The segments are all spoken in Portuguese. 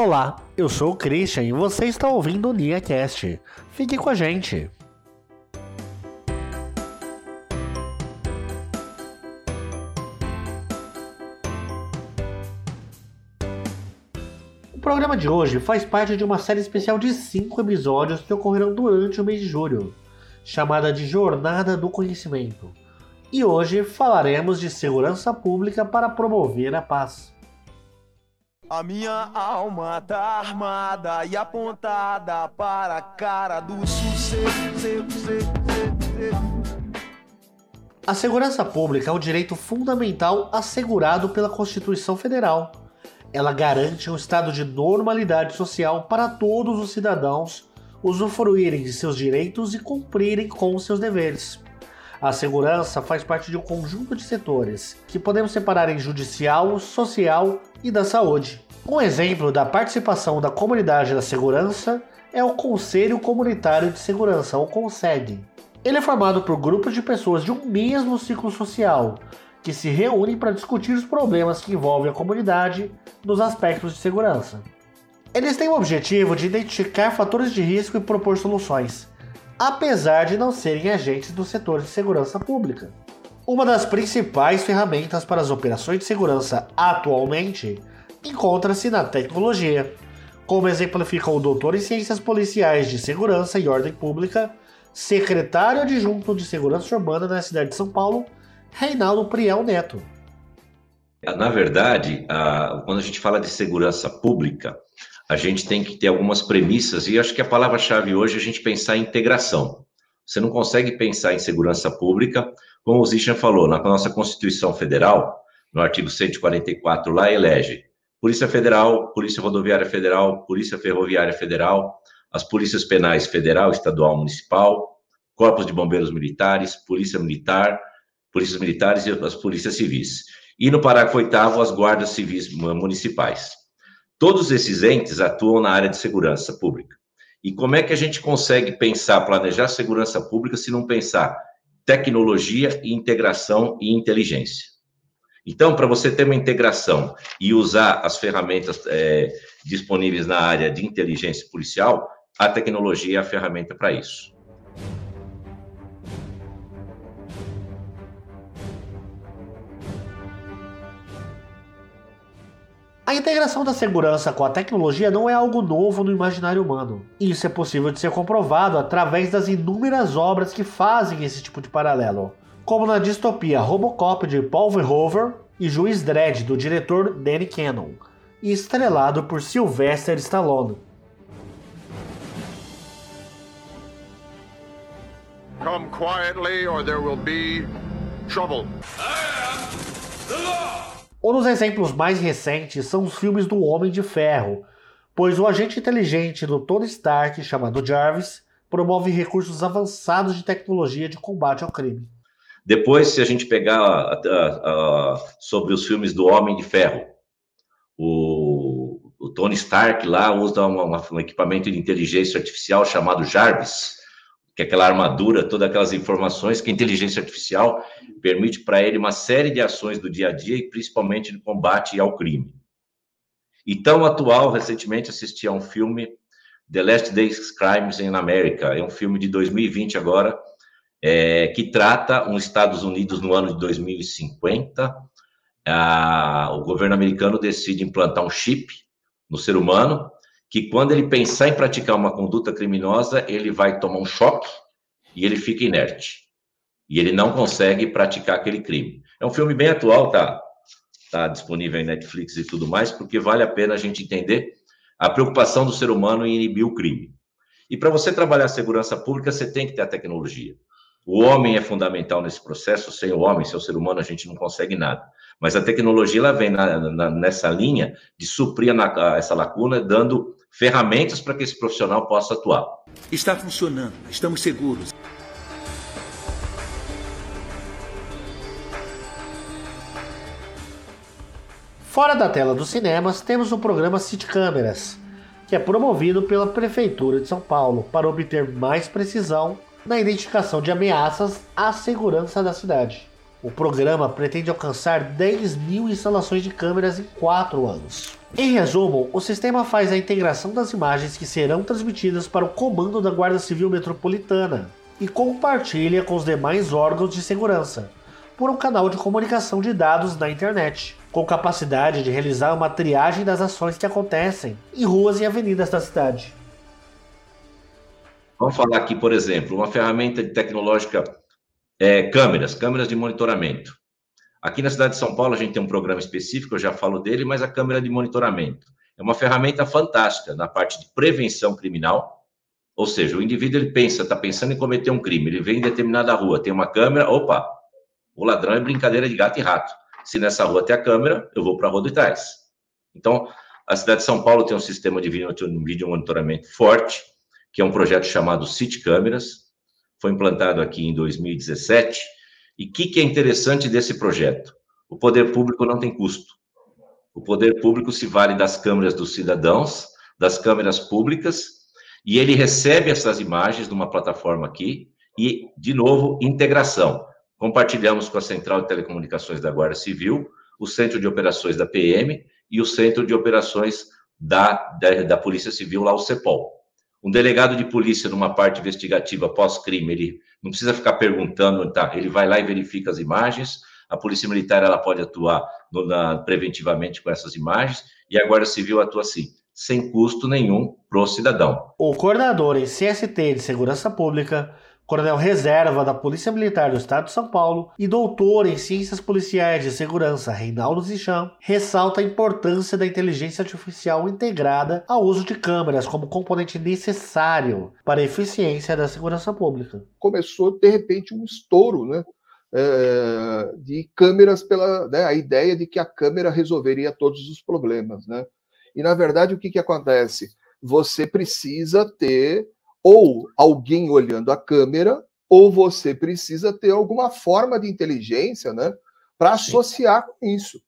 Olá, eu sou o Christian e você está ouvindo o NiaCast. Fique com a gente. O programa de hoje faz parte de uma série especial de 5 episódios que ocorrerão durante o mês de julho, chamada de Jornada do Conhecimento. E hoje falaremos de segurança pública para promover a paz. A minha alma tá armada e apontada para a cara do sucesso. A segurança pública é um direito fundamental assegurado pela Constituição Federal. Ela garante um estado de normalidade social para todos os cidadãos usufruírem de seus direitos e cumprirem com seus deveres. A segurança faz parte de um conjunto de setores, que podemos separar em judicial, social e da saúde. Um exemplo da participação da comunidade na segurança é o Conselho Comunitário de Segurança, o CONSEG. Ele é formado por grupos de pessoas de um mesmo ciclo social, que se reúnem para discutir os problemas que envolvem a comunidade nos aspectos de segurança. Eles têm o objetivo de identificar fatores de risco e propor soluções, apesar de não serem agentes do setor de segurança pública. Uma das principais ferramentas para as operações de segurança atualmente encontra-se na tecnologia, como exemplifica o doutor em Ciências Policiais de Segurança e Ordem Pública, secretário adjunto de Segurança Urbana na cidade de São Paulo, Reinaldo Priel Neto. Na verdade, quando a gente fala de segurança pública, a gente tem que ter algumas premissas, e acho que a palavra-chave hoje é a gente pensar em integração. Você não consegue pensar em segurança pública, como o Zichan falou, na nossa Constituição Federal, no artigo 144, lá elege Polícia Federal, Polícia Rodoviária Federal, Polícia Ferroviária Federal, as polícias penais federal, estadual, municipal, corpos de bombeiros militares, polícia militar, polícias militares e as polícias civis. E no parágrafo oitavo, as guardas civis municipais. Todos esses entes atuam na área de segurança pública. E como é que a gente consegue pensar, planejar segurança pública se não pensar tecnologia, integração e inteligência? Então, para você ter uma integração e usar as ferramentas é, disponíveis na área de inteligência policial, a tecnologia é a ferramenta para isso. A integração da segurança com a tecnologia não é algo novo no imaginário humano. Isso é possível de ser comprovado através das inúmeras obras que fazem esse tipo de paralelo, como na distopia Robocop de Paul Verhoeven e Juiz Dredd do diretor Danny Cannon, e estrelado por Sylvester Stallone. Come quietly or there will be trouble. Um dos exemplos mais recentes são os filmes do Homem de Ferro, pois o agente inteligente do Tony Stark, chamado Jarvis, promove recursos avançados de tecnologia de combate ao crime. Depois, se a gente pegar a, a, a, sobre os filmes do Homem de Ferro, o, o Tony Stark lá usa uma, uma, um equipamento de inteligência artificial chamado Jarvis, que é aquela armadura, todas aquelas informações que a inteligência artificial permite para ele uma série de ações do dia a dia e principalmente no combate ao crime. E tão atual, recentemente assisti a um filme, The Last Days Crimes in America, é um filme de 2020 agora, é, que trata os Estados Unidos no ano de 2050. Ah, o governo americano decide implantar um chip no ser humano que quando ele pensar em praticar uma conduta criminosa, ele vai tomar um choque e ele fica inerte. E ele não consegue praticar aquele crime. É um filme bem atual, tá? Tá disponível em Netflix e tudo mais, porque vale a pena a gente entender a preocupação do ser humano em inibir o crime. E para você trabalhar a segurança pública, você tem que ter a tecnologia. O homem é fundamental nesse processo, sem o homem, sem o ser humano, a gente não consegue nada. Mas a tecnologia ela vem na, na, nessa linha de suprir essa lacuna, dando ferramentas para que esse profissional possa atuar. Está funcionando, estamos seguros. Fora da tela dos cinemas, temos o programa City Câmeras, que é promovido pela Prefeitura de São Paulo para obter mais precisão na identificação de ameaças à segurança da cidade. O programa pretende alcançar 10 mil instalações de câmeras em 4 anos. Em resumo, o sistema faz a integração das imagens que serão transmitidas para o comando da Guarda Civil Metropolitana e compartilha com os demais órgãos de segurança por um canal de comunicação de dados na internet, com capacidade de realizar uma triagem das ações que acontecem em ruas e avenidas da cidade. Vamos falar aqui, por exemplo, uma ferramenta tecnológica, é, câmeras, câmeras de monitoramento. Aqui na cidade de São Paulo, a gente tem um programa específico, eu já falo dele, mas a câmera de monitoramento é uma ferramenta fantástica na parte de prevenção criminal. Ou seja, o indivíduo ele pensa, está pensando em cometer um crime, ele vem em determinada rua, tem uma câmera, opa, o ladrão é brincadeira de gato e rato. Se nessa rua tem a câmera, eu vou para a rua de trás. Então, a cidade de São Paulo tem um sistema de vídeo monitoramento forte, que é um projeto chamado City Câmeras, foi implantado aqui em 2017 e o que, que é interessante desse projeto? O poder público não tem custo. O poder público se vale das câmeras dos cidadãos, das câmeras públicas, e ele recebe essas imagens numa plataforma aqui, e, de novo, integração. Compartilhamos com a Central de Telecomunicações da Guarda Civil, o Centro de Operações da PM e o Centro de Operações da, da, da Polícia Civil, lá o CEPOL. Um delegado de polícia, numa parte investigativa pós-crime, ele não precisa ficar perguntando, tá? Ele vai lá e verifica as imagens. A polícia militar ela pode atuar no, na, preventivamente com essas imagens e a Guarda Civil atua assim, sem custo nenhum para o cidadão. O coordenador em CST de Segurança Pública coronel reserva da Polícia Militar do Estado de São Paulo e doutor em Ciências Policiais de Segurança, Reinaldo Zicham, ressalta a importância da inteligência artificial integrada ao uso de câmeras como componente necessário para a eficiência da segurança pública. Começou, de repente, um estouro, né? É, de câmeras pela né, a ideia de que a câmera resolveria todos os problemas, né? E na verdade o que, que acontece? Você precisa ter ou alguém olhando a câmera, ou você precisa ter alguma forma de inteligência, né, para associar com isso.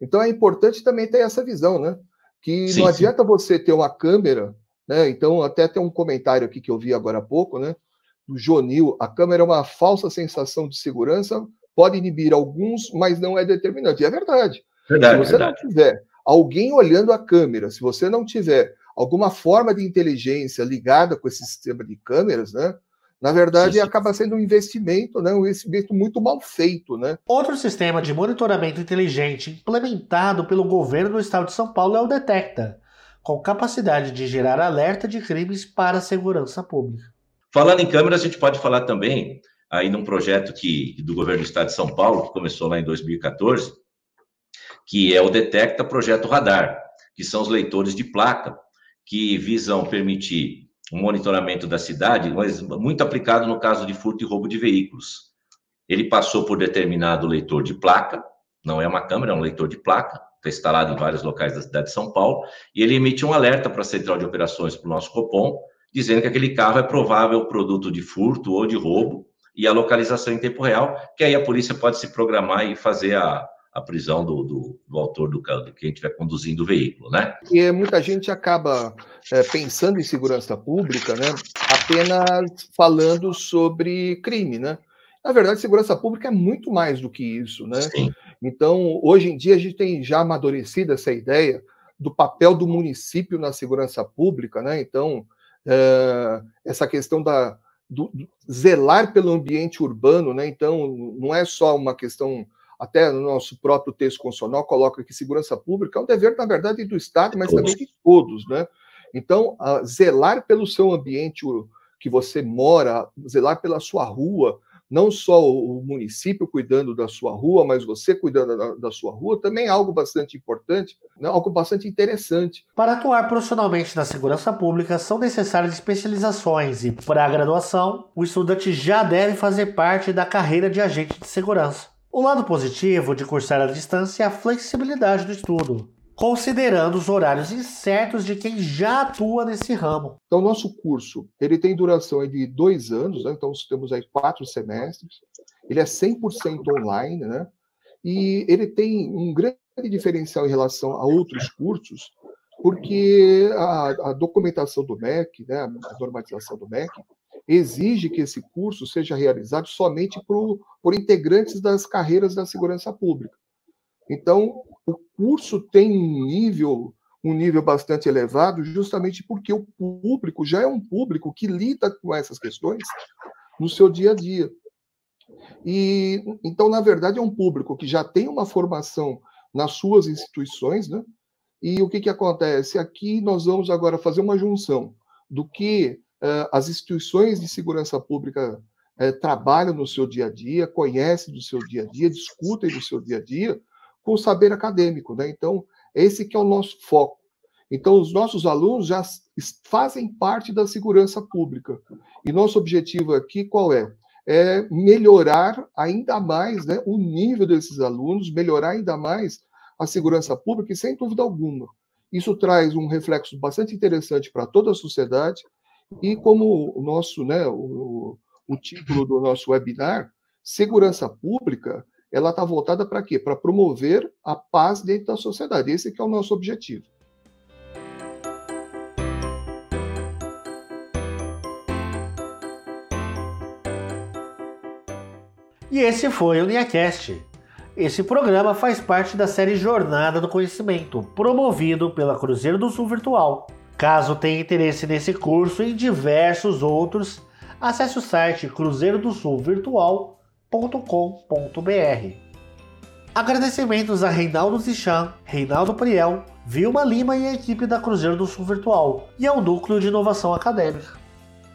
Então é importante também ter essa visão, né, que sim, não adianta sim. você ter uma câmera, né, então até tem um comentário aqui que eu vi agora há pouco, né, do Jonil, a câmera é uma falsa sensação de segurança, pode inibir alguns, mas não é determinante. E é verdade. verdade se você verdade. não tiver alguém olhando a câmera, se você não tiver alguma forma de inteligência ligada com esse sistema de câmeras, né? Na verdade, sim, sim. acaba sendo um investimento, né? Um investimento muito mal feito, né? Outro sistema de monitoramento inteligente implementado pelo governo do estado de São Paulo é o Detecta, com capacidade de gerar alerta de crimes para a segurança pública. Falando em câmeras, a gente pode falar também aí num projeto que do governo do estado de São Paulo, que começou lá em 2014, que é o Detecta Projeto Radar, que são os leitores de placa que visam permitir o um monitoramento da cidade, mas muito aplicado no caso de furto e roubo de veículos. Ele passou por determinado leitor de placa, não é uma câmera, é um leitor de placa, está instalado em vários locais da cidade de São Paulo, e ele emite um alerta para a central de operações, para o nosso Copom, dizendo que aquele carro é provável produto de furto ou de roubo, e a localização em tempo real, que aí a polícia pode se programar e fazer a, a prisão do, do, do autor do, do quem estiver conduzindo o veículo, né? E muita gente acaba é, pensando em segurança pública, né? Apenas falando sobre crime, né? Na verdade, segurança pública é muito mais do que isso, né? Sim. Então, hoje em dia, a gente tem já amadurecido essa ideia do papel do município na segurança pública, né? Então, é, essa questão da do, zelar pelo ambiente urbano, né? Então, não é só uma questão até no nosso próprio texto constitucional coloca que segurança pública é um dever, na verdade, do Estado, mas também de todos, né? Então, zelar pelo seu ambiente que você mora, zelar pela sua rua, não só o município cuidando da sua rua, mas você cuidando da, da sua rua, também é algo bastante importante, né? algo bastante interessante. Para atuar profissionalmente na segurança pública, são necessárias especializações e, para a graduação, o estudante já deve fazer parte da carreira de agente de segurança. O lado positivo de cursar à distância é a flexibilidade do estudo, considerando os horários incertos de quem já atua nesse ramo. Então, nosso curso ele tem duração de dois anos, né? então temos aí quatro semestres. Ele é 100% online, né? E ele tem um grande diferencial em relação a outros cursos, porque a, a documentação do MEC, né, a normatização do MEC, exige que esse curso seja realizado somente por, por integrantes das carreiras da segurança pública. Então, o curso tem um nível, um nível bastante elevado, justamente porque o público já é um público que lida com essas questões no seu dia a dia. E então, na verdade, é um público que já tem uma formação nas suas instituições, né? E o que, que acontece? Aqui nós vamos agora fazer uma junção do que as instituições de segurança pública uh, trabalham no seu dia a dia, conhecem do seu dia a dia, discutem do seu dia a dia, com saber acadêmico. Né? Então, esse que é o nosso foco. Então, os nossos alunos já fazem parte da segurança pública. E nosso objetivo aqui qual é? É melhorar ainda mais né, o nível desses alunos, melhorar ainda mais a segurança pública, e sem dúvida alguma, isso traz um reflexo bastante interessante para toda a sociedade, e como o nosso, né, o, o título do nosso webinar, segurança pública, ela está voltada para quê? Para promover a paz dentro da sociedade. Esse é o nosso objetivo. E esse foi o NiaCast. Esse programa faz parte da série Jornada do Conhecimento, promovido pela Cruzeiro do Sul Virtual. Caso tenha interesse nesse curso e diversos outros, acesse o site cruzeirodosulvirtual.com.br. Agradecimentos a Reinaldo Zichan, Reinaldo Priel, Vilma Lima e a equipe da Cruzeiro do Sul Virtual e ao Núcleo de Inovação Acadêmica.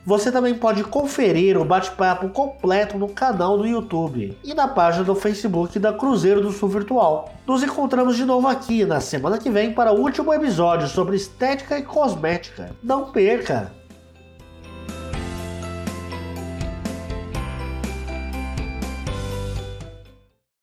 Você também pode conferir o bate-papo completo no canal do YouTube e na página do Facebook da Cruzeiro do Sul Virtual. Nos encontramos de novo aqui na semana que vem para o último episódio sobre estética e cosmética. Não perca!